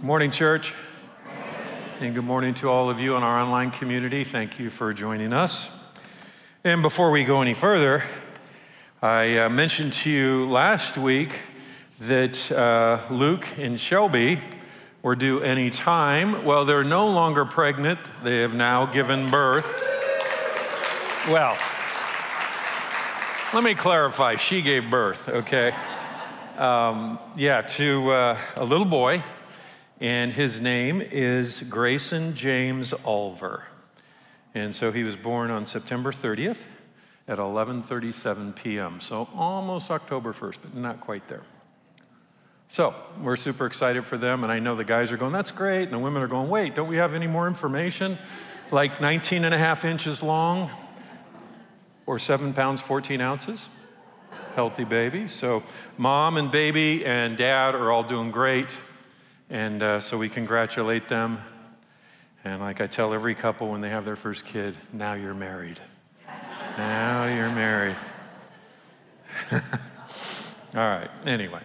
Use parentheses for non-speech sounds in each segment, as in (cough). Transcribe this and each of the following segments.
Good morning, church. And good morning to all of you in our online community. Thank you for joining us. And before we go any further, I uh, mentioned to you last week that uh, Luke and Shelby were due any time. Well, they're no longer pregnant, they have now given birth. Well, let me clarify she gave birth, okay? Um, yeah, to uh, a little boy and his name is Grayson James Ulver. And so he was born on September 30th at 11:37 p.m. So almost October 1st, but not quite there. So we're super excited for them, and I know the guys are going, that's great, and the women are going, wait, don't we have any more information? Like 19 and a half inches long, or seven pounds, 14 ounces? Healthy baby. So mom and baby and dad are all doing great. And uh, so we congratulate them. And like I tell every couple when they have their first kid, now you're married. now you're married. (laughs) All right, anyway.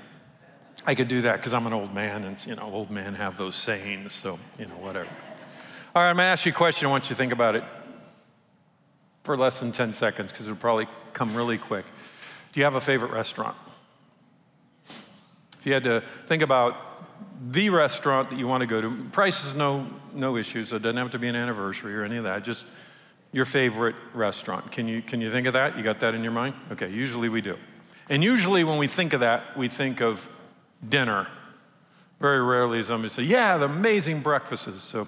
I could do that because I'm an old man, and you know, old men have those sayings, so you know, whatever. All right, I'm gonna ask you a question. I want you to think about it for less than 10 seconds because it'll probably come really quick. Do you have a favorite restaurant? If you had to think about the restaurant that you want to go to. Price is no, no issue, so it doesn't have to be an anniversary or any of that. Just your favorite restaurant. Can you, can you think of that? You got that in your mind? Okay, usually we do. And usually when we think of that, we think of dinner. Very rarely somebody say, yeah, the amazing breakfasts. So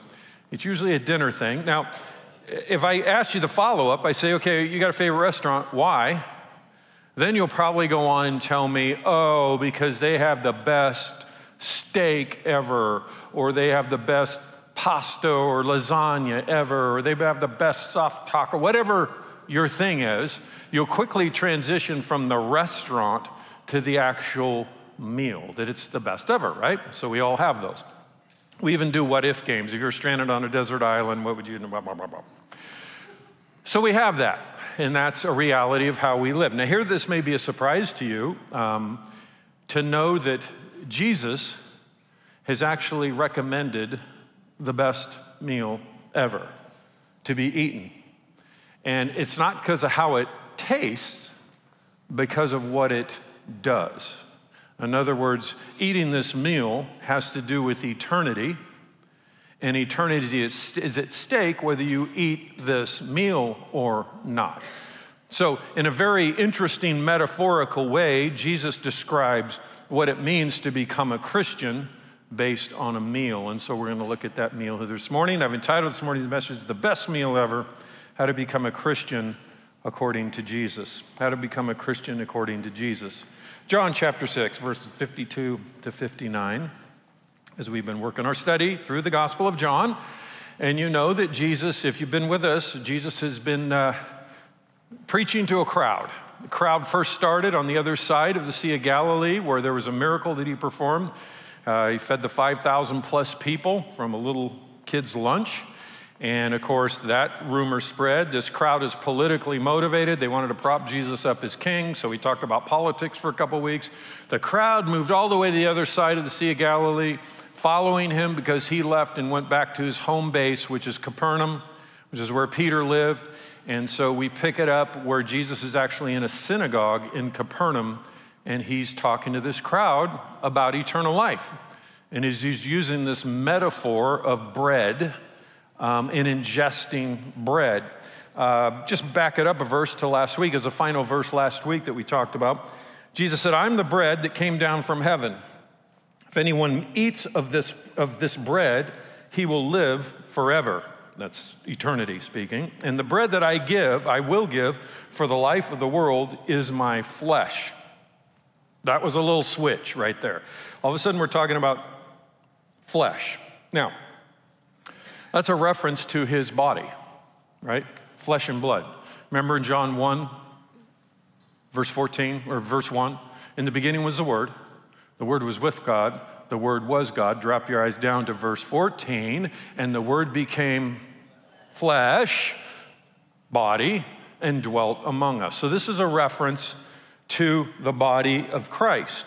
it's usually a dinner thing. Now, if I ask you the follow up, I say, okay, you got a favorite restaurant. Why? Then you'll probably go on and tell me, oh, because they have the best steak ever, or they have the best pasta or lasagna ever, or they have the best soft taco, whatever your thing is, you'll quickly transition from the restaurant to the actual meal, that it's the best ever, right? So we all have those. We even do what if games. If you're stranded on a desert island, what would you do? So we have that, and that's a reality of how we live. Now, here, this may be a surprise to you um, to know that Jesus has actually recommended the best meal ever to be eaten. And it's not because of how it tastes, because of what it does. In other words, eating this meal has to do with eternity, and eternity is, is at stake whether you eat this meal or not. So, in a very interesting metaphorical way, Jesus describes what it means to become a Christian based on a meal. And so we're going to look at that meal this morning. I've entitled this morning's message, The Best Meal Ever How to Become a Christian According to Jesus. How to Become a Christian According to Jesus. John chapter 6, verses 52 to 59, as we've been working our study through the Gospel of John. And you know that Jesus, if you've been with us, Jesus has been uh, preaching to a crowd. The crowd first started on the other side of the Sea of Galilee, where there was a miracle that he performed. Uh, he fed the 5,000 plus people from a little kid's lunch. And of course, that rumor spread. This crowd is politically motivated. They wanted to prop Jesus up as king, so we talked about politics for a couple weeks. The crowd moved all the way to the other side of the Sea of Galilee, following him because he left and went back to his home base, which is Capernaum, which is where Peter lived. And so we pick it up where Jesus is actually in a synagogue in Capernaum and he's talking to this crowd about eternal life. And he's using this metaphor of bread um, and ingesting bread. Uh, just back it up a verse to last week, as a final verse last week that we talked about. Jesus said, I'm the bread that came down from heaven. If anyone eats of this, of this bread, he will live forever. That's eternity speaking. And the bread that I give, I will give for the life of the world, is my flesh. That was a little switch right there. All of a sudden, we're talking about flesh. Now, that's a reference to his body, right? Flesh and blood. Remember in John 1, verse 14, or verse 1? In the beginning was the Word, the Word was with God, the Word was God. Drop your eyes down to verse 14, and the Word became flesh, body, and dwelt among us. So this is a reference to the body of Christ.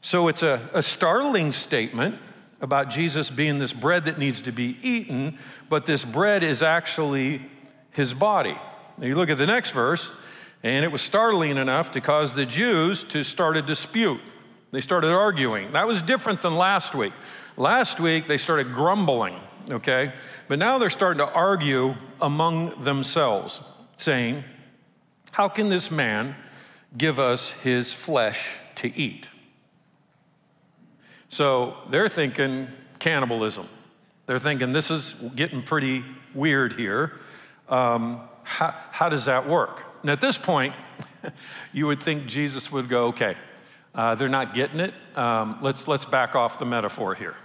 So it's a, a startling statement about Jesus being this bread that needs to be eaten, but this bread is actually his body. Now you look at the next verse, and it was startling enough to cause the Jews to start a dispute. They started arguing. That was different than last week. Last week, they started grumbling, okay? But now they're starting to argue among themselves, saying, How can this man give us his flesh to eat? So they're thinking cannibalism. They're thinking this is getting pretty weird here. Um, how, how does that work? And at this point, (laughs) you would think Jesus would go, okay, uh, they're not getting it. Um, let's, let's back off the metaphor here.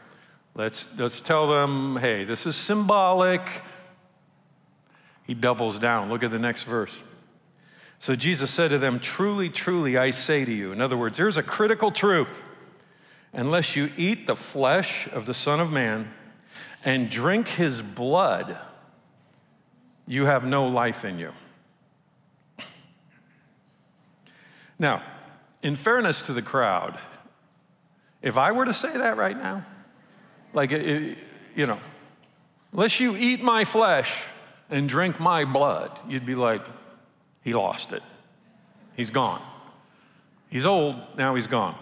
Let's, let's tell them, hey, this is symbolic. He doubles down. Look at the next verse. So Jesus said to them, Truly, truly, I say to you. In other words, here's a critical truth. Unless you eat the flesh of the Son of Man and drink his blood, you have no life in you. Now, in fairness to the crowd, if I were to say that right now, like, it, you know, unless you eat my flesh and drink my blood, you'd be like, he lost it. He's gone. He's old, now he's gone.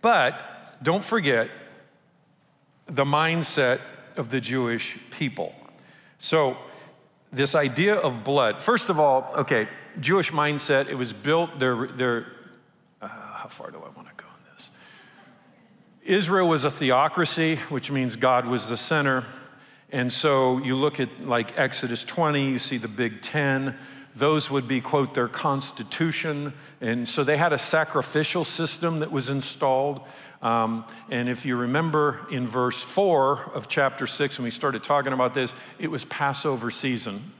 But don't forget the mindset of the Jewish people. So, this idea of blood, first of all, okay, Jewish mindset, it was built, their, their uh, how far do I want to go on this? Israel was a theocracy, which means God was the center. And so you look at like Exodus 20, you see the Big Ten. Those would be, quote, their constitution. And so they had a sacrificial system that was installed. Um, and if you remember in verse 4 of chapter 6, when we started talking about this, it was Passover season.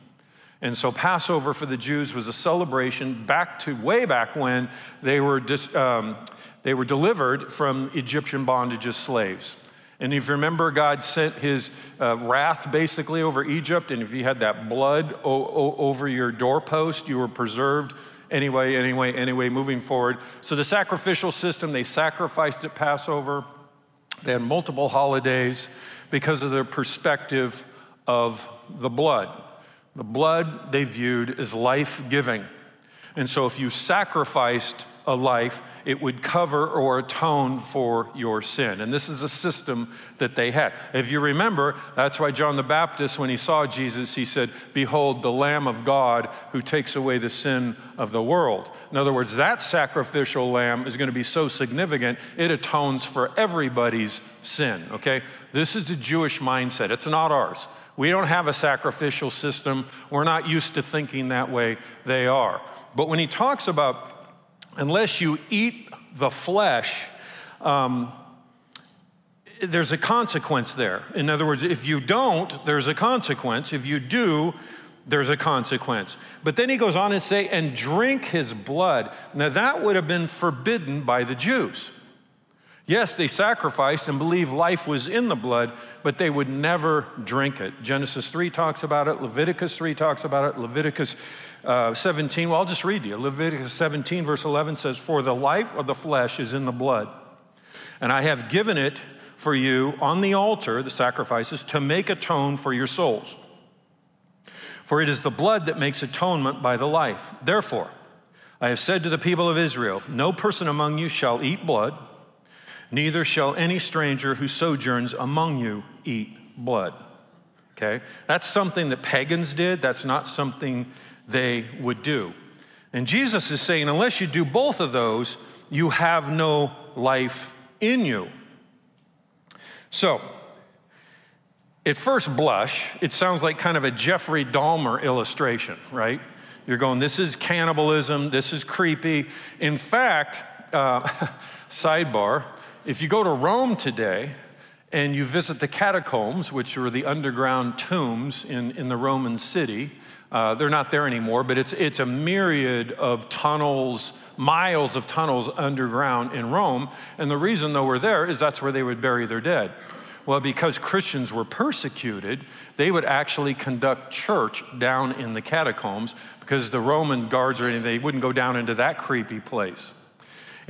And so Passover for the Jews was a celebration back to way back when they were, dis, um, they were delivered from Egyptian bondage as slaves. And if you remember, God sent his uh, wrath basically over Egypt. And if you had that blood o- o- over your doorpost, you were preserved anyway, anyway, anyway, moving forward. So the sacrificial system, they sacrificed at Passover. They had multiple holidays because of their perspective of the blood. The blood they viewed as life giving. And so if you sacrificed a life, it would cover or atone for your sin. And this is a system that they had. If you remember, that's why John the Baptist, when he saw Jesus, he said, Behold, the Lamb of God who takes away the sin of the world. In other words, that sacrificial lamb is going to be so significant, it atones for everybody's sin, okay? This is the Jewish mindset, it's not ours. We don't have a sacrificial system. We're not used to thinking that way. They are. But when he talks about unless you eat the flesh, um, there's a consequence there. In other words, if you don't, there's a consequence. If you do, there's a consequence. But then he goes on and say, and drink his blood. Now that would have been forbidden by the Jews. Yes, they sacrificed and believed life was in the blood, but they would never drink it. Genesis 3 talks about it, Leviticus 3 talks about it, Leviticus uh, 17. Well, I'll just read you. Leviticus 17, verse 11 says, For the life of the flesh is in the blood, and I have given it for you on the altar, the sacrifices, to make atone for your souls. For it is the blood that makes atonement by the life. Therefore, I have said to the people of Israel, No person among you shall eat blood Neither shall any stranger who sojourns among you eat blood. Okay? That's something that pagans did. That's not something they would do. And Jesus is saying, unless you do both of those, you have no life in you. So, at first blush, it sounds like kind of a Jeffrey Dahmer illustration, right? You're going, this is cannibalism, this is creepy. In fact, uh, (laughs) sidebar, if you go to Rome today and you visit the catacombs, which were the underground tombs in, in the Roman city, uh, they're not there anymore, but it's, it's a myriad of tunnels, miles of tunnels underground in Rome. And the reason, though, we're there is that's where they would bury their dead. Well, because Christians were persecuted, they would actually conduct church down in the catacombs because the Roman guards or anything, they wouldn't go down into that creepy place.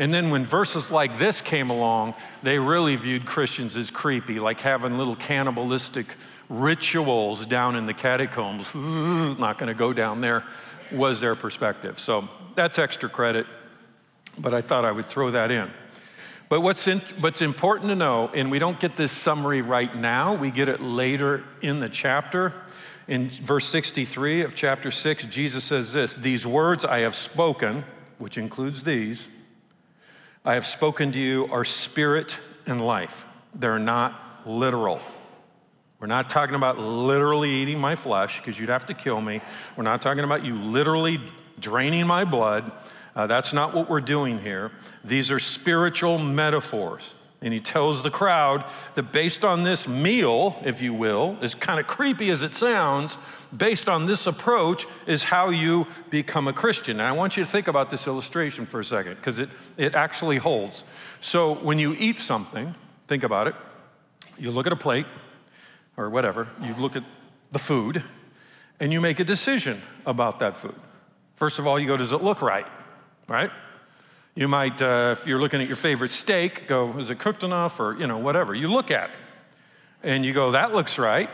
And then when verses like this came along, they really viewed Christians as creepy, like having little cannibalistic rituals down in the catacombs. (laughs) Not going to go down there, was their perspective. So that's extra credit, but I thought I would throw that in. But what's, in, what's important to know, and we don't get this summary right now, we get it later in the chapter. In verse 63 of chapter 6, Jesus says this These words I have spoken, which includes these, I have spoken to you are spirit and life. They're not literal. We're not talking about literally eating my flesh because you'd have to kill me. We're not talking about you literally draining my blood. Uh, that's not what we're doing here. These are spiritual metaphors. And he tells the crowd that based on this meal, if you will, as kind of creepy as it sounds, based on this approach is how you become a Christian. And I want you to think about this illustration for a second because it, it actually holds. So when you eat something, think about it. You look at a plate or whatever, you look at the food, and you make a decision about that food. First of all, you go, does it look right? right? You might, uh, if you're looking at your favorite steak, go, is it cooked enough or, you know, whatever. You look at it and you go, that looks right.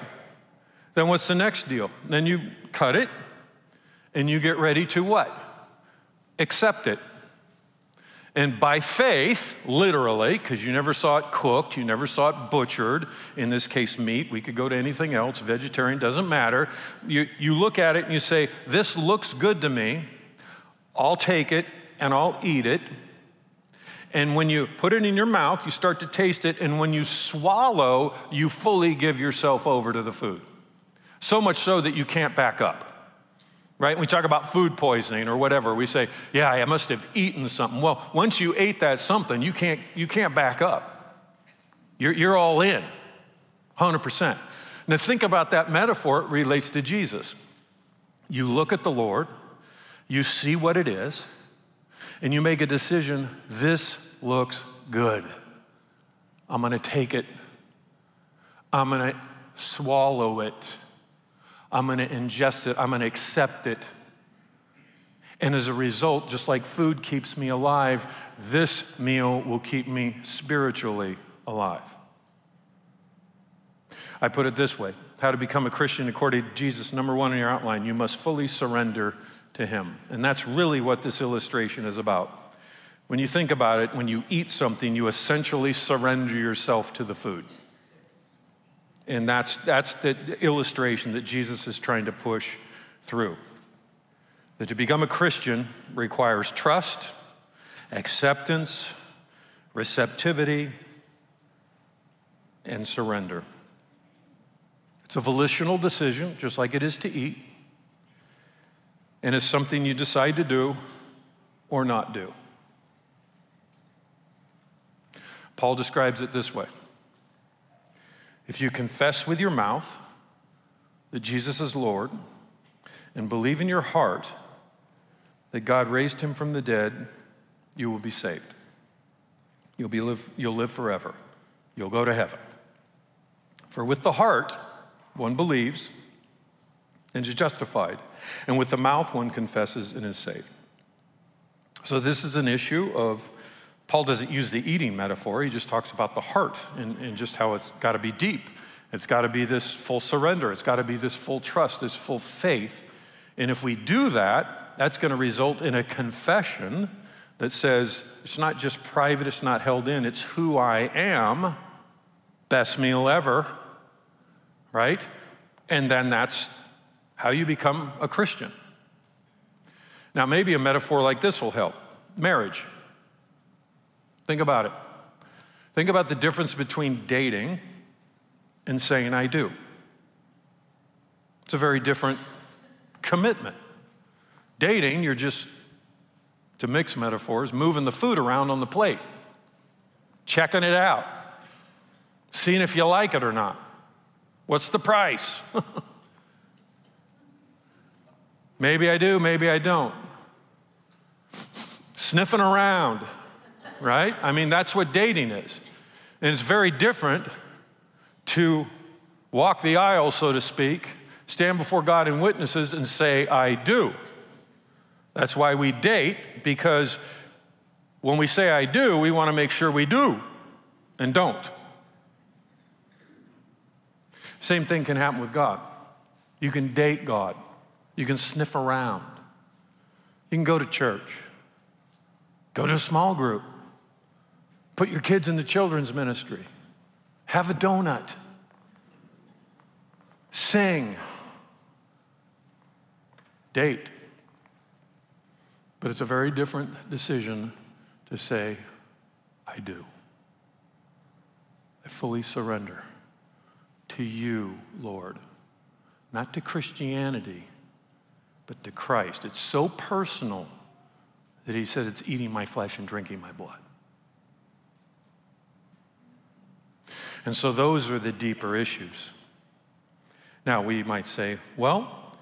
Then what's the next deal? Then you cut it and you get ready to what? Accept it. And by faith, literally, because you never saw it cooked, you never saw it butchered, in this case, meat, we could go to anything else, vegetarian, doesn't matter. You, you look at it and you say, This looks good to me. I'll take it and I'll eat it. And when you put it in your mouth, you start to taste it. And when you swallow, you fully give yourself over to the food. So much so that you can't back up. Right? We talk about food poisoning or whatever. We say, yeah, I must have eaten something. Well, once you ate that something, you can't, you can't back up. You're, you're all in, 100%. Now, think about that metaphor. It relates to Jesus. You look at the Lord, you see what it is, and you make a decision this looks good. I'm going to take it. I'm going to swallow it. I'm going to ingest it. I'm going to accept it. And as a result, just like food keeps me alive, this meal will keep me spiritually alive. I put it this way how to become a Christian according to Jesus. Number one in your outline, you must fully surrender to Him. And that's really what this illustration is about. When you think about it, when you eat something, you essentially surrender yourself to the food. And that's, that's the illustration that Jesus is trying to push through. That to become a Christian requires trust, acceptance, receptivity, and surrender. It's a volitional decision, just like it is to eat and it's something you decide to do or not do. Paul describes it this way If you confess with your mouth that Jesus is Lord and believe in your heart that God raised him from the dead, you will be saved. You'll, be live, you'll live forever. You'll go to heaven. For with the heart, one believes and is justified. And with the mouth, one confesses and is saved. So, this is an issue of, Paul doesn't use the eating metaphor, he just talks about the heart and, and just how it's got to be deep. It's got to be this full surrender, it's got to be this full trust, this full faith. And if we do that, that's going to result in a confession that says it's not just private, it's not held in, it's who I am. Best meal ever, right? And then that's how you become a Christian. Now, maybe a metaphor like this will help marriage. Think about it. Think about the difference between dating and saying, I do. It's a very different commitment. Dating, you're just, to mix metaphors, moving the food around on the plate, checking it out, seeing if you like it or not. What's the price? (laughs) Maybe I do, maybe I don't. Sniffing around, right? I mean, that's what dating is. And it's very different to walk the aisle, so to speak, stand before God and witnesses and say, I do. That's why we date, because When we say I do, we want to make sure we do and don't. Same thing can happen with God. You can date God, you can sniff around, you can go to church, go to a small group, put your kids in the children's ministry, have a donut, sing, date. But it's a very different decision to say, I do. I fully surrender to you, Lord. Not to Christianity, but to Christ. It's so personal that he says it's eating my flesh and drinking my blood. And so those are the deeper issues. Now, we might say, well,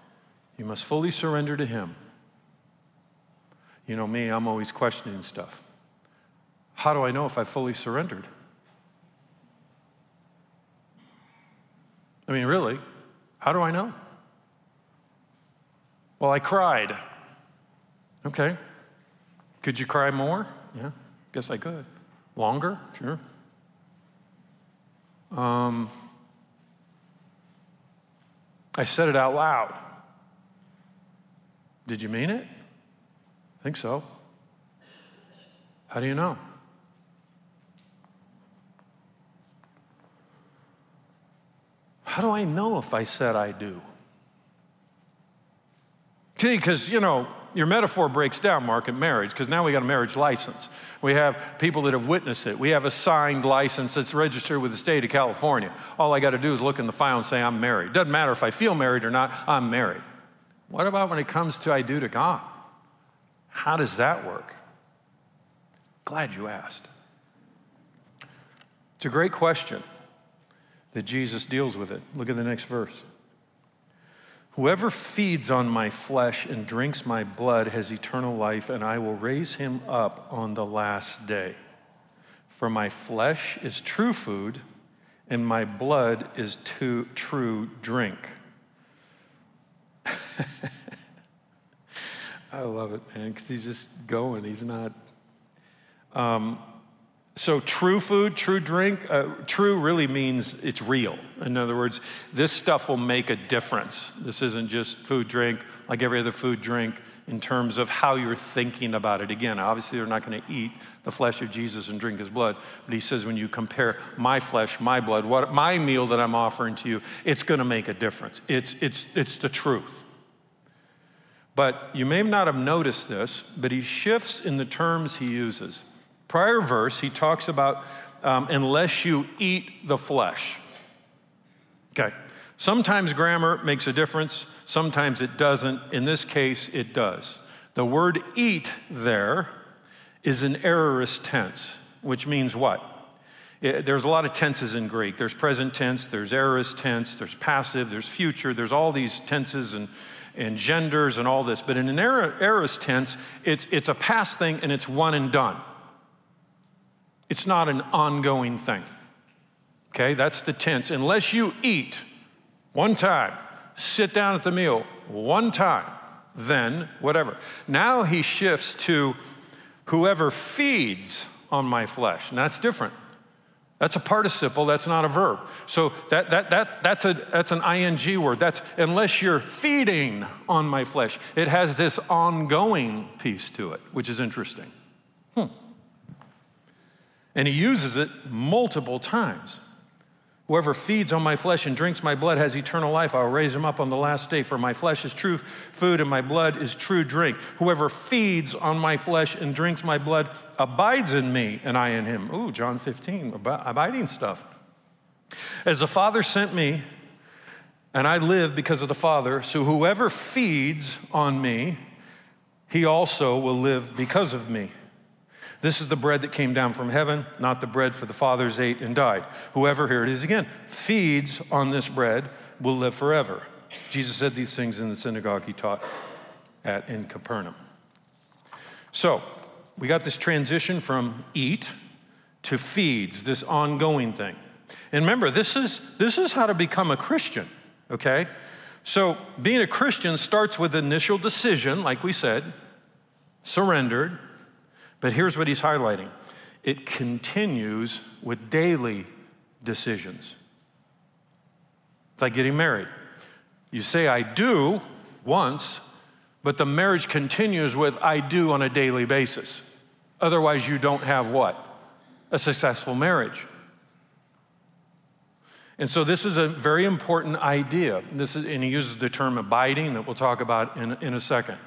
you must fully surrender to him. You know me, I'm always questioning stuff. How do I know if I fully surrendered? I mean, really, how do I know? Well, I cried. Okay. Could you cry more? Yeah, guess I could. Longer? Sure. Um, I said it out loud. Did you mean it? I think so. How do you know? How do I know if I said I do? See, because, you know, your metaphor breaks down, Mark, in marriage, because now we got a marriage license. We have people that have witnessed it. We have a signed license that's registered with the state of California. All I got to do is look in the file and say, I'm married. Doesn't matter if I feel married or not, I'm married. What about when it comes to I do to God? How does that work? Glad you asked. It's a great question that Jesus deals with it. Look at the next verse. Whoever feeds on my flesh and drinks my blood has eternal life, and I will raise him up on the last day. For my flesh is true food, and my blood is to, true drink. (laughs) I love it, man, because he's just going. He's not. Um, so, true food, true drink, uh, true really means it's real. In other words, this stuff will make a difference. This isn't just food, drink, like every other food, drink, in terms of how you're thinking about it. Again, obviously, they're not going to eat the flesh of Jesus and drink his blood. But he says, when you compare my flesh, my blood, what, my meal that I'm offering to you, it's going to make a difference. It's, it's, it's the truth. But you may not have noticed this, but he shifts in the terms he uses prior verse, he talks about um, unless you eat the flesh. Okay. Sometimes grammar makes a difference, sometimes it doesn't. In this case, it does. The word eat there is an aorist tense, which means what? It, there's a lot of tenses in Greek. There's present tense, there's aorist tense, there's passive, there's future, there's all these tenses and, and genders and all this. But in an aorist tense, it's, it's a past thing and it's one and done. It's not an ongoing thing. Okay, that's the tense. Unless you eat one time, sit down at the meal one time, then whatever. Now he shifts to whoever feeds on my flesh. And that's different. That's a participle, that's not a verb. So that, that, that, that's, a, that's an ing word. That's unless you're feeding on my flesh. It has this ongoing piece to it, which is interesting. And he uses it multiple times. Whoever feeds on my flesh and drinks my blood has eternal life. I'll raise him up on the last day, for my flesh is true food and my blood is true drink. Whoever feeds on my flesh and drinks my blood abides in me and I in him. Ooh, John 15, abiding stuff. As the Father sent me, and I live because of the Father, so whoever feeds on me, he also will live because of me. This is the bread that came down from heaven, not the bread for the fathers ate and died. Whoever, here it is again, feeds on this bread will live forever. Jesus said these things in the synagogue he taught at in Capernaum. So, we got this transition from eat to feeds, this ongoing thing. And remember, this is, this is how to become a Christian, okay? So, being a Christian starts with initial decision, like we said, surrendered, But here's what he's highlighting it continues with daily decisions. It's like getting married. You say, I do once, but the marriage continues with, I do on a daily basis. Otherwise, you don't have what? A successful marriage. And so, this is a very important idea. This is, and he uses the term abiding that we'll talk about in, in a second.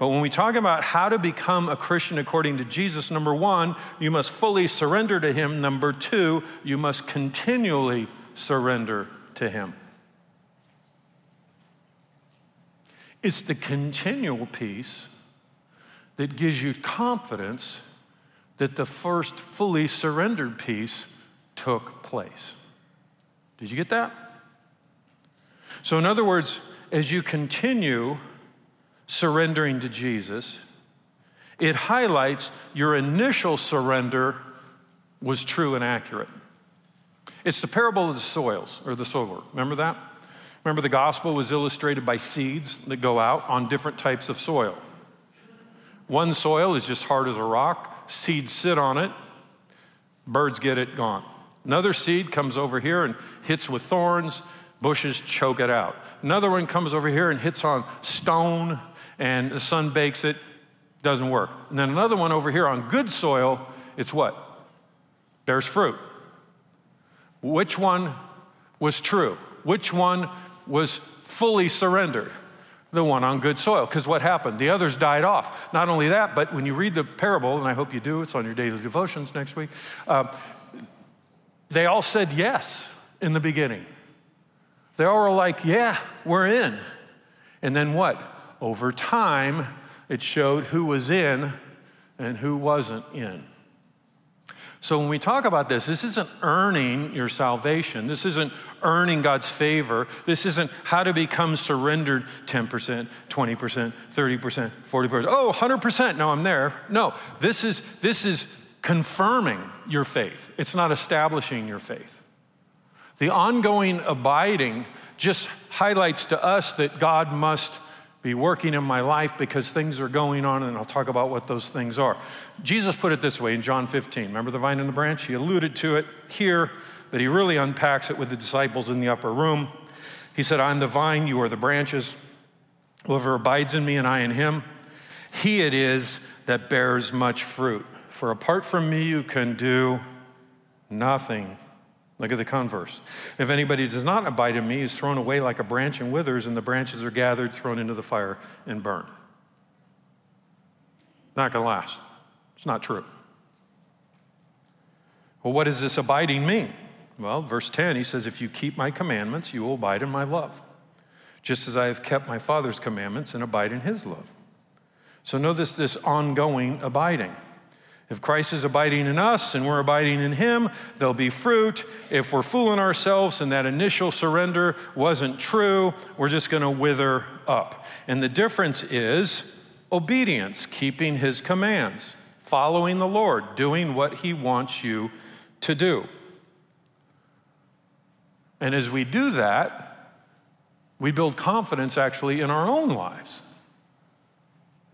But when we talk about how to become a Christian according to Jesus, number one, you must fully surrender to Him. Number two, you must continually surrender to Him. It's the continual piece that gives you confidence that the first fully surrendered piece took place. Did you get that? So, in other words, as you continue surrendering to Jesus, it highlights your initial surrender was true and accurate. It's the parable of the soils or the sower. Remember that? Remember, the gospel was illustrated by seeds that go out on different types of soil. One soil is just hard as a rock, seeds sit on it, birds get it gone. Another seed comes over here and hits with thorns, bushes choke it out. Another one comes over here and hits on stone, and the sun bakes it, doesn't work. And then another one over here on good soil, it's what? Bears fruit. Which one was true? Which one was fully surrendered? The one on good soil. Because what happened? The others died off. Not only that, but when you read the parable, and I hope you do, it's on your daily devotions next week, uh, they all said yes in the beginning. They all were like, yeah, we're in. And then what? Over time, it showed who was in and who wasn't in. So when we talk about this, this isn't earning your salvation. This isn't earning God's favor. This isn't how to become surrendered 10%, 20%, 30%, 40%. Oh, 100%. No, I'm there. No, this is this is confirming your faith. It's not establishing your faith. The ongoing abiding just highlights to us that God must be working in my life because things are going on, and I'll talk about what those things are. Jesus put it this way in John 15. Remember the vine and the branch? He alluded to it here, but he really unpacks it with the disciples in the upper room. He said, I'm the vine, you are the branches. Whoever abides in me and I in him, he it is that bears much fruit. For apart from me, you can do nothing. Look at the converse. If anybody does not abide in me, is thrown away like a branch and withers, and the branches are gathered, thrown into the fire, and burned. Not going to last. It's not true. Well, what does this abiding mean? Well, verse 10, he says, If you keep my commandments, you will abide in my love, just as I have kept my Father's commandments and abide in his love. So notice this ongoing abiding. If Christ is abiding in us and we're abiding in him, there'll be fruit. If we're fooling ourselves and that initial surrender wasn't true, we're just going to wither up. And the difference is obedience, keeping his commands, following the Lord, doing what he wants you to do. And as we do that, we build confidence actually in our own lives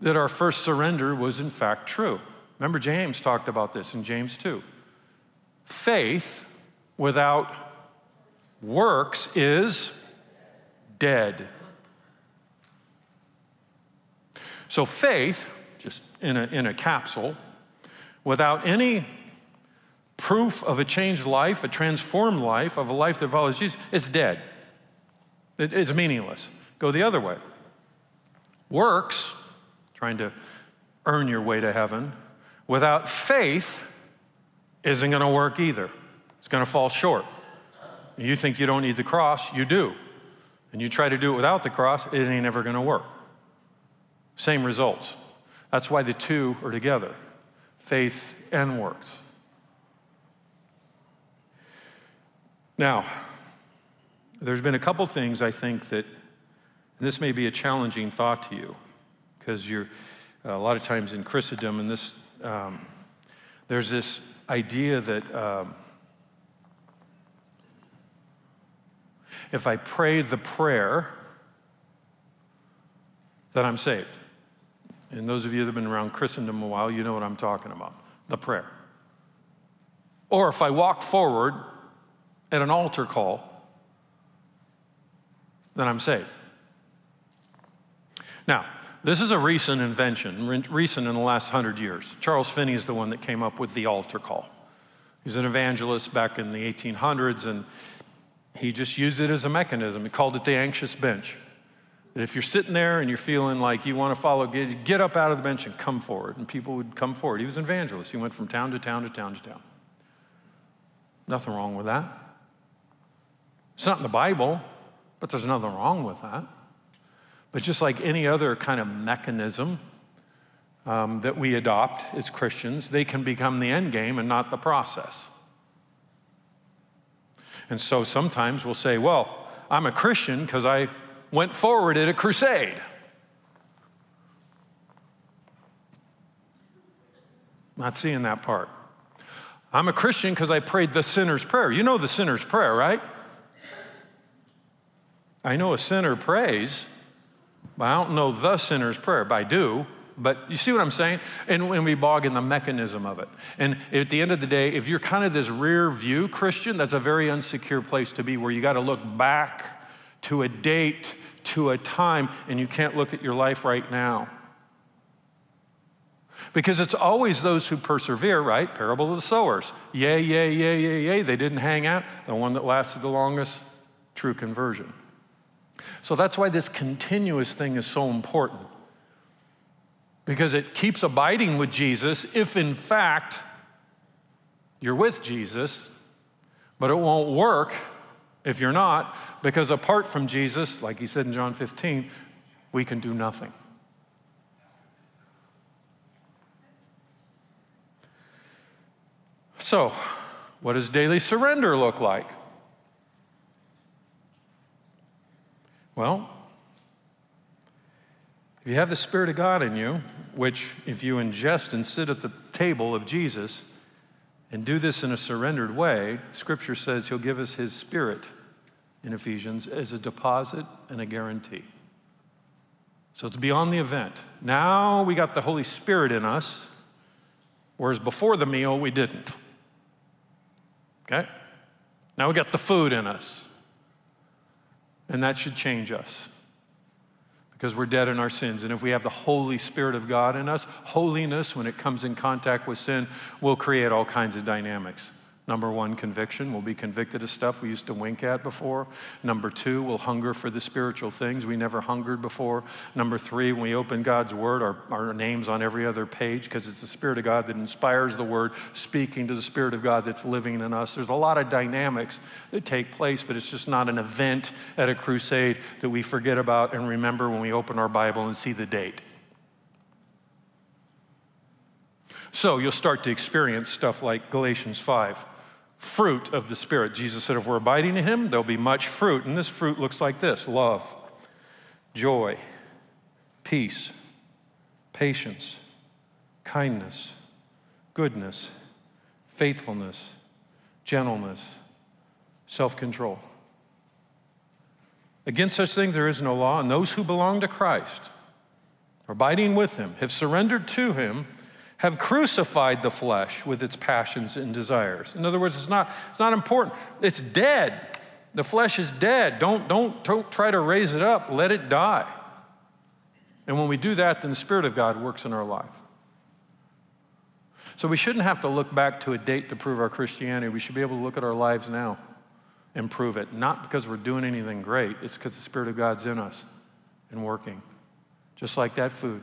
that our first surrender was in fact true. Remember, James talked about this in James 2. Faith without works is dead. So, faith, just in a, in a capsule, without any proof of a changed life, a transformed life, of a life that follows Jesus, is dead. It is meaningless. Go the other way. Works, trying to earn your way to heaven, without faith isn't going to work either. It's going to fall short. You think you don't need the cross, you do. And you try to do it without the cross, it ain't ever going to work. Same results. That's why the two are together faith and works. Now, there's been a couple things I think that, this may be a challenging thought to you, because you're a lot of times in Christendom, and this um, there's this idea that um, if I pray the prayer, that I'm saved. And those of you that have been around Christendom a while, you know what I'm talking about the prayer. Or if I walk forward at an altar call, then I'm saved. Now, this is a recent invention, recent in the last hundred years. Charles Finney is the one that came up with the altar call. He's an evangelist back in the 1800s, and he just used it as a mechanism. He called it the anxious bench. That if you're sitting there and you're feeling like you want to follow, get, get up out of the bench and come forward. And people would come forward. He was an evangelist. He went from town to town to town to town. Nothing wrong with that. It's not in the Bible, but there's nothing wrong with that. But just like any other kind of mechanism um, that we adopt as Christians, they can become the end game and not the process. And so sometimes we'll say, well, I'm a Christian because I went forward at a crusade. Not seeing that part. I'm a Christian because I prayed the sinner's prayer. You know the sinner's prayer, right? I know a sinner prays, but I don't know the sinner's prayer. But I do. But you see what I'm saying? And when we bog in the mechanism of it. And at the end of the day, if you're kind of this rear view Christian, that's a very unsecure place to be where you got to look back to a date, to a time, and you can't look at your life right now. Because it's always those who persevere, right? Parable of the sowers. Yay, yay, yay, yay, yay. They didn't hang out. The one that lasted the longest, true conversion. So that's why this continuous thing is so important. Because it keeps abiding with Jesus if, in fact, you're with Jesus, but it won't work if you're not, because apart from Jesus, like he said in John 15, we can do nothing. So, what does daily surrender look like? Well, if you have the Spirit of God in you, which if you ingest and sit at the table of Jesus and do this in a surrendered way, Scripture says He'll give us His Spirit in Ephesians as a deposit and a guarantee. So it's beyond the event. Now we got the Holy Spirit in us, whereas before the meal we didn't. Okay? Now we got the food in us. And that should change us because we're dead in our sins. And if we have the Holy Spirit of God in us, holiness, when it comes in contact with sin, will create all kinds of dynamics. Number one, conviction. We'll be convicted of stuff we used to wink at before. Number two, we'll hunger for the spiritual things we never hungered before. Number three, when we open God's word, our, our name's on every other page because it's the Spirit of God that inspires the word, speaking to the Spirit of God that's living in us. There's a lot of dynamics that take place, but it's just not an event at a crusade that we forget about and remember when we open our Bible and see the date. So you'll start to experience stuff like Galatians 5 fruit of the Spirit. Jesus said, if we're abiding in Him, there'll be much fruit. And this fruit looks like this love, joy, peace, patience, kindness, goodness, faithfulness, gentleness, self control. Against such things there is no law, and those who belong to Christ, abiding with Him, have surrendered to Him have crucified the flesh with its passions and desires. In other words, it's not, it's not important. It's dead. The flesh is dead. Don't, don't, don't try to raise it up, let it die. And when we do that, then the Spirit of God works in our life. So we shouldn't have to look back to a date to prove our Christianity. We should be able to look at our lives now and prove it. Not because we're doing anything great, it's because the Spirit of God's in us and working. Just like that food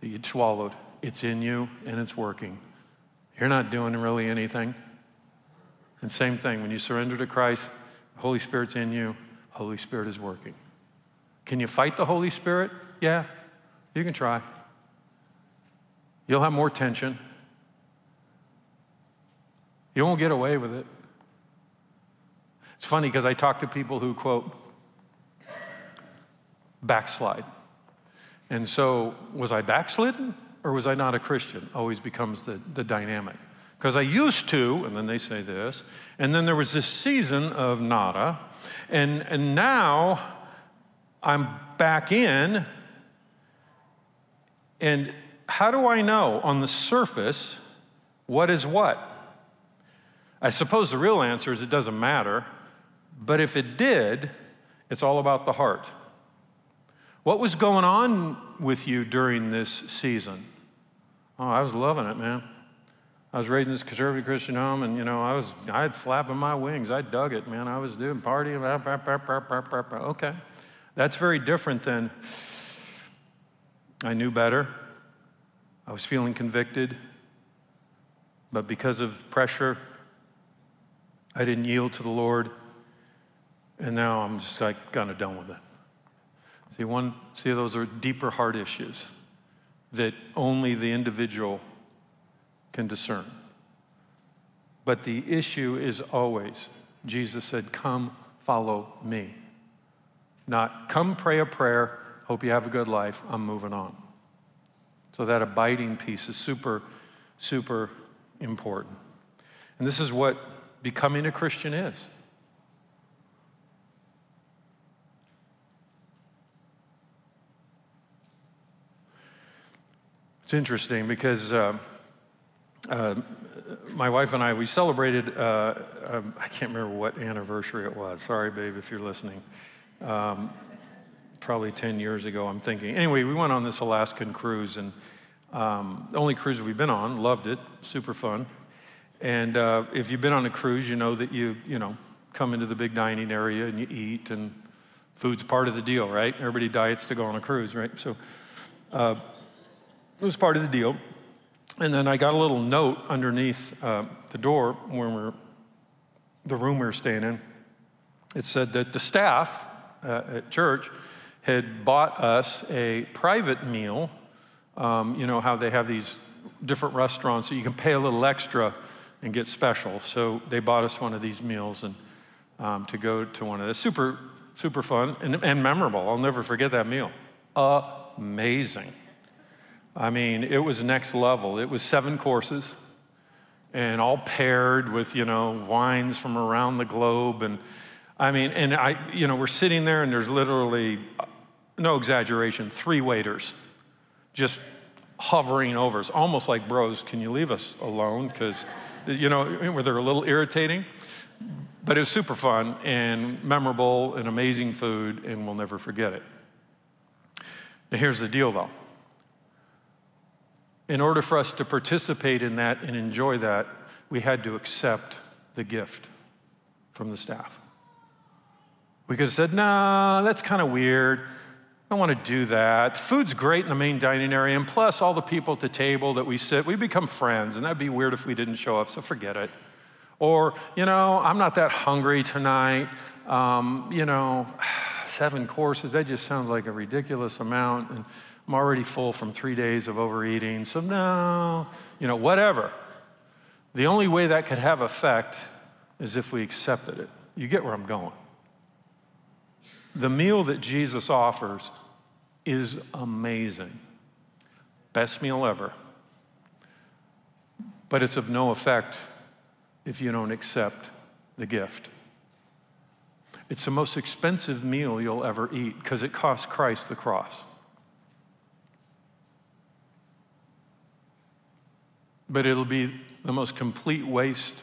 that you'd swallowed it's in you and it's working. You're not doing really anything. And same thing, when you surrender to Christ, Holy Spirit's in you, Holy Spirit is working. Can you fight the Holy Spirit? Yeah, you can try. You'll have more tension. You won't get away with it. It's funny because I talk to people who quote, backslide. And so, was I backslidden? Or was I not a Christian? Always becomes the, the dynamic. Because I used to, and then they say this, and then there was this season of nada, and, and now I'm back in, And how do I know on the surface what is what? I suppose the real answer is it doesn't matter. But if it did, it's all about the heart. What was going on with you during this season? Oh, I was loving it, man. I was raising this conservative Christian home, and you know, I was I had flapping my wings. I dug it, man. I was doing partying. Okay, that's very different than I knew better. I was feeling convicted, but because of pressure, I didn't yield to the Lord, and now I'm just like kind of done with it. See, one, see, those are deeper heart issues that only the individual can discern. But the issue is always, Jesus said, Come, follow me. Not, come pray a prayer, hope you have a good life, I'm moving on. So that abiding piece is super, super important. And this is what becoming a Christian is. It's interesting because uh, uh, my wife and I, we celebrated, uh, um, I can't remember what anniversary it was. Sorry, babe, if you're listening. Um, probably 10 years ago, I'm thinking. Anyway, we went on this Alaskan cruise, and um, the only cruise we've been on, loved it, super fun. And uh, if you've been on a cruise, you know that you, you know, come into the big dining area and you eat, and food's part of the deal, right? Everybody diets to go on a cruise, right? So uh, it was part of the deal. And then I got a little note underneath uh, the door when we're the room we were staying in. It said that the staff uh, at church had bought us a private meal. Um, you know how they have these different restaurants, that you can pay a little extra and get special. So they bought us one of these meals and um, to go to one of the super super fun and, and memorable. I'll never forget that meal. Amazing. I mean, it was next level. It was seven courses and all paired with, you know, wines from around the globe. And I mean, and I, you know, we're sitting there and there's literally, no exaggeration, three waiters just hovering over us, almost like, bros, can you leave us alone? Because, you know, where they're a little irritating. But it was super fun and memorable and amazing food, and we'll never forget it. Now, here's the deal, though in order for us to participate in that and enjoy that, we had to accept the gift from the staff. We could have said, nah, that's kind of weird. I don't want to do that. Food's great in the main dining area, and plus, all the people at the table that we sit, we become friends, and that'd be weird if we didn't show up, so forget it. Or, you know, I'm not that hungry tonight. Um, you know, (sighs) seven courses, that just sounds like a ridiculous amount. And I'm already full from three days of overeating, so no, you know, whatever. The only way that could have effect is if we accepted it. You get where I'm going. The meal that Jesus offers is amazing. Best meal ever. But it's of no effect if you don't accept the gift. It's the most expensive meal you'll ever eat because it costs Christ the cross. But it'll be the most complete waste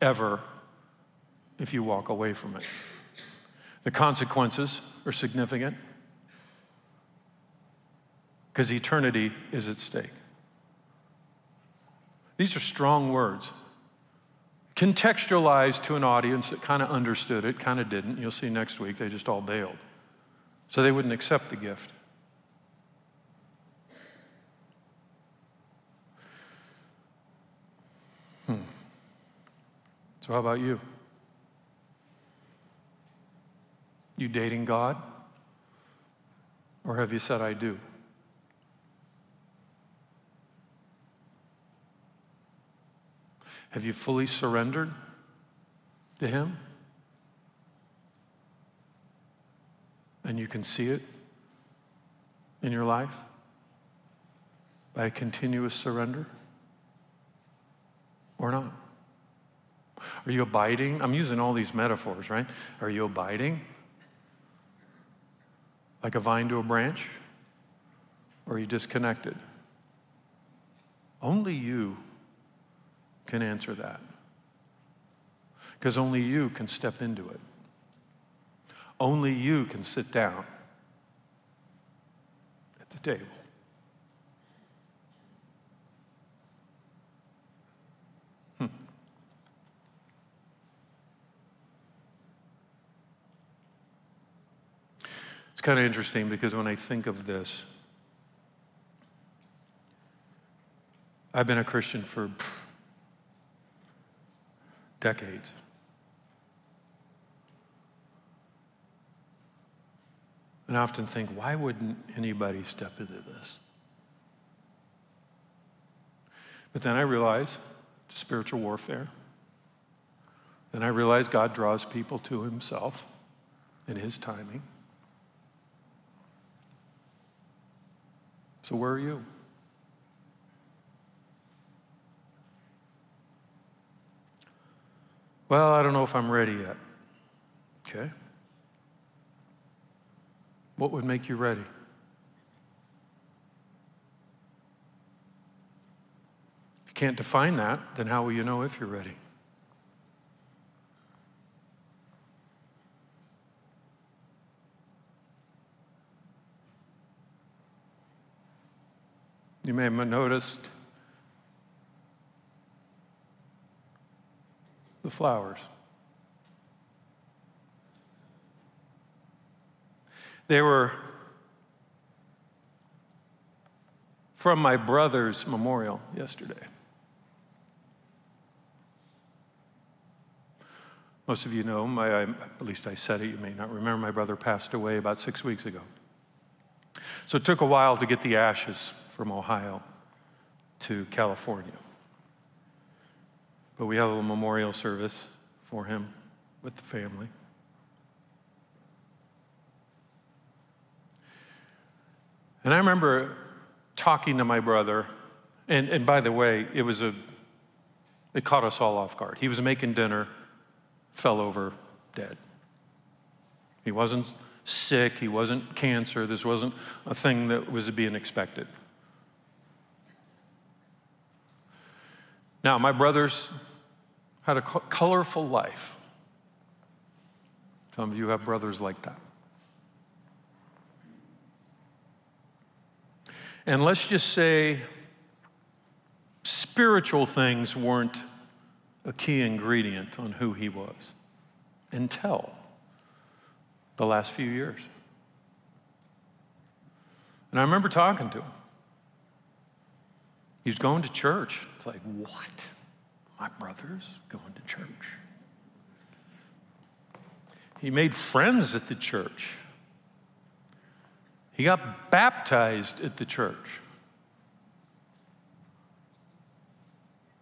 ever if you walk away from it. The consequences are significant because eternity is at stake. These are strong words. Contextualized to an audience that kind of understood it, kind of didn't. You'll see next week, they just all bailed. So they wouldn't accept the gift. So, how about you? You dating God? Or have you said, I do? Have you fully surrendered to Him? And you can see it in your life by a continuous surrender? Or not? Are you abiding? I'm using all these metaphors, right? Are you abiding? Like a vine to a branch? Or are you disconnected? Only you can answer that. Because only you can step into it. Only you can sit down at the table. Kind of interesting because when I think of this, I've been a Christian for decades. And I often think, why wouldn't anybody step into this? But then I realize it's spiritual warfare. Then I realize God draws people to himself in his timing. So, where are you? Well, I don't know if I'm ready yet. Okay. What would make you ready? If you can't define that, then how will you know if you're ready? You may have noticed the flowers. They were from my brother's memorial yesterday. Most of you know, my, I, at least I said it, you may not remember, my brother passed away about six weeks ago. So it took a while to get the ashes from Ohio to California. But we have a memorial service for him with the family. And I remember talking to my brother, and, and by the way, it was a, it caught us all off guard. He was making dinner, fell over dead. He wasn't sick, he wasn't cancer, this wasn't a thing that was being expected. Now, my brothers had a colorful life. Some of you have brothers like that. And let's just say spiritual things weren't a key ingredient on who he was until the last few years. And I remember talking to him. He's going to church. It's like, what? My brother's going to church. He made friends at the church. He got baptized at the church.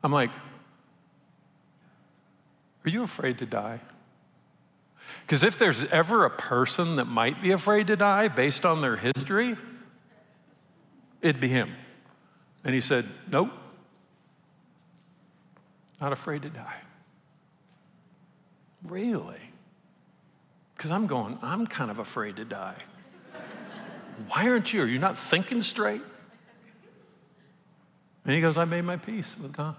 I'm like, are you afraid to die? Because if there's ever a person that might be afraid to die based on their history, it'd be him. And he said, Nope, not afraid to die. Really? Because I'm going, I'm kind of afraid to die. Why aren't you? Are you not thinking straight? And he goes, I made my peace with God.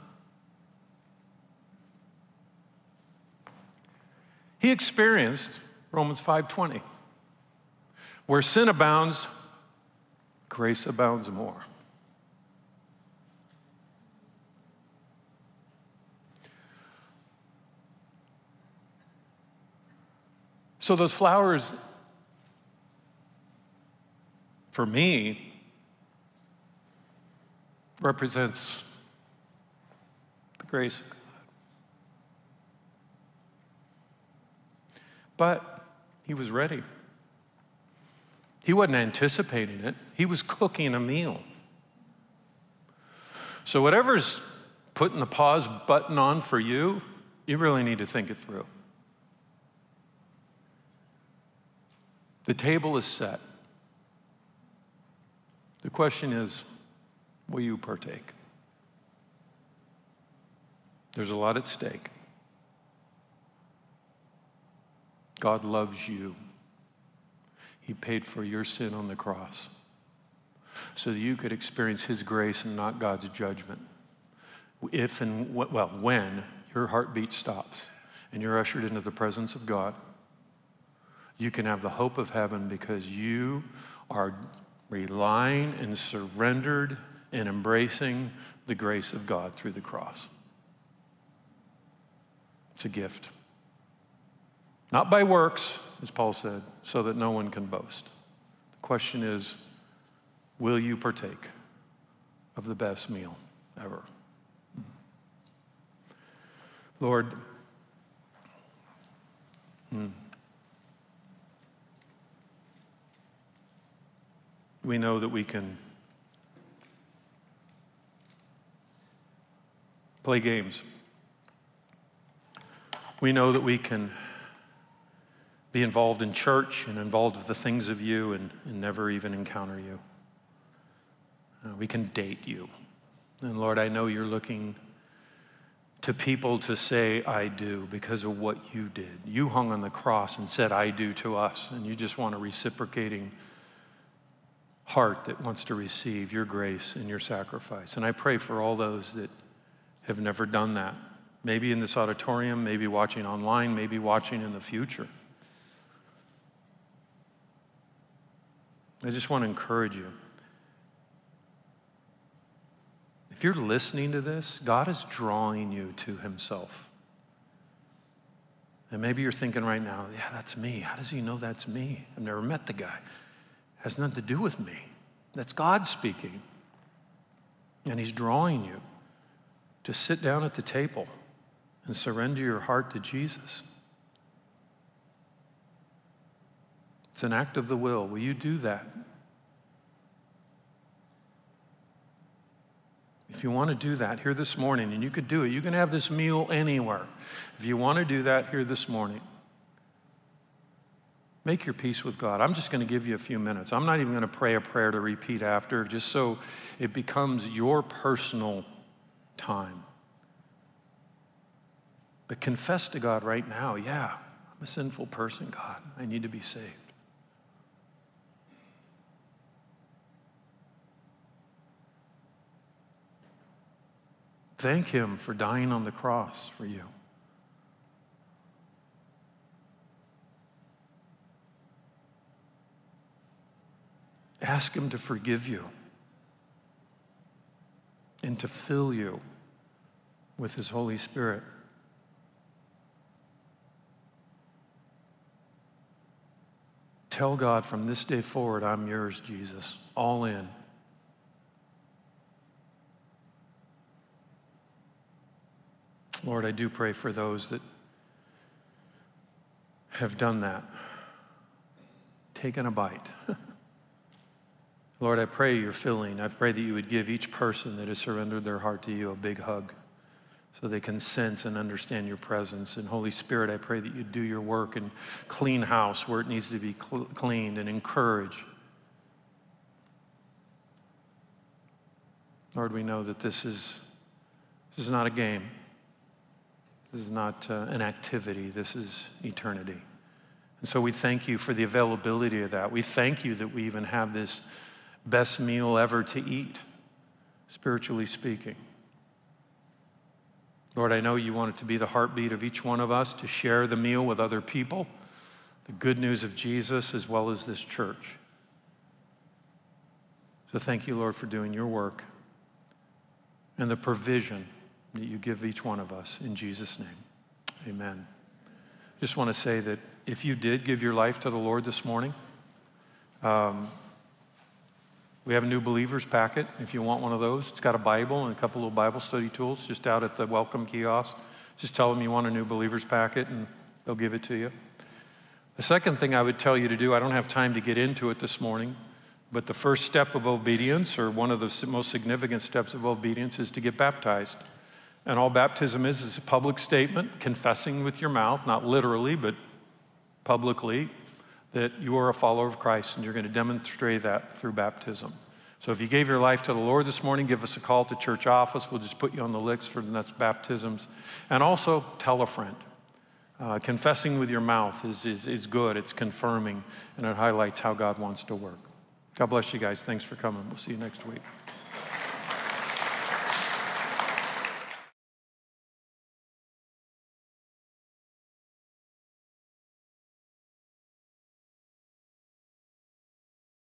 He experienced Romans 5:20. Where sin abounds, grace abounds more. So those flowers for me, represents the grace of God. But he was ready. He wasn't anticipating it, he was cooking a meal. So, whatever's putting the pause button on for you, you really need to think it through. The table is set. The question is will you partake? There's a lot at stake. God loves you. He paid for your sin on the cross. so that you could experience His grace and not God's judgment. If and, well, when your heartbeat stops and you're ushered into the presence of God, you can have the hope of heaven because you are relying and surrendered and embracing the grace of God through the cross. It's a gift. Not by works, as Paul said, so that no one can boast. The question is will you partake of the best meal ever? Lord, hmm. We know that we can play games. We know that we can be involved in church and involved with the things of you and, and never even encounter you. Uh, we can date you. And Lord, I know you're looking to people to say, I do, because of what you did. You hung on the cross and said, I do to us. And you just want a reciprocating heart that wants to receive your grace and your sacrifice. And I pray for all those that have never done that. Maybe in this auditorium, maybe watching online, maybe watching in the future. I just want to encourage you. If you're listening to this, God is drawing you to Himself. And maybe you're thinking right now, yeah, that's me. How does He know that's me? I've never met the guy. Has nothing to do with me. That's God speaking. And He's drawing you to sit down at the table and surrender your heart to Jesus. It's an act of the will. Will you do that? If you want to do that here this morning, and you could do it, you can have this meal anywhere. If you want to do that here this morning, make your peace with God. I'm just going to give you a few minutes. I'm not even going to pray a prayer to repeat after, just so it becomes your personal time. But confess to God right now yeah, I'm a sinful person, God. I need to be saved. Thank Him for dying on the cross for you. Ask Him to forgive you and to fill you with His Holy Spirit. Tell God from this day forward, I'm yours, Jesus, all in. Lord, I do pray for those that have done that, taken a bite. (laughs) Lord, I pray you're filling. I pray that you would give each person that has surrendered their heart to you a big hug so they can sense and understand your presence. And Holy Spirit, I pray that you do your work and clean house where it needs to be cl- cleaned and encourage. Lord, we know that this is, this is not a game. This is not uh, an activity, this is eternity. And so we thank you for the availability of that. We thank you that we even have this best meal ever to eat, spiritually speaking. Lord, I know you want it to be the heartbeat of each one of us to share the meal with other people, the good news of Jesus, as well as this church. So thank you, Lord, for doing your work and the provision that you give each one of us in Jesus' name. Amen. Just want to say that if you did give your life to the Lord this morning, um, we have a new believers packet. If you want one of those, it's got a Bible and a couple of Bible study tools just out at the welcome kiosk. Just tell them you want a new believers packet and they'll give it to you. The second thing I would tell you to do, I don't have time to get into it this morning, but the first step of obedience, or one of the most significant steps of obedience, is to get baptized. And all baptism is is a public statement, confessing with your mouth, not literally, but publicly, that you are a follower of Christ and you're going to demonstrate that through baptism. So if you gave your life to the Lord this morning, give us a call to church office. We'll just put you on the list for the next baptisms. And also tell a friend. Uh, confessing with your mouth is, is, is good, it's confirming, and it highlights how God wants to work. God bless you guys. Thanks for coming. We'll see you next week.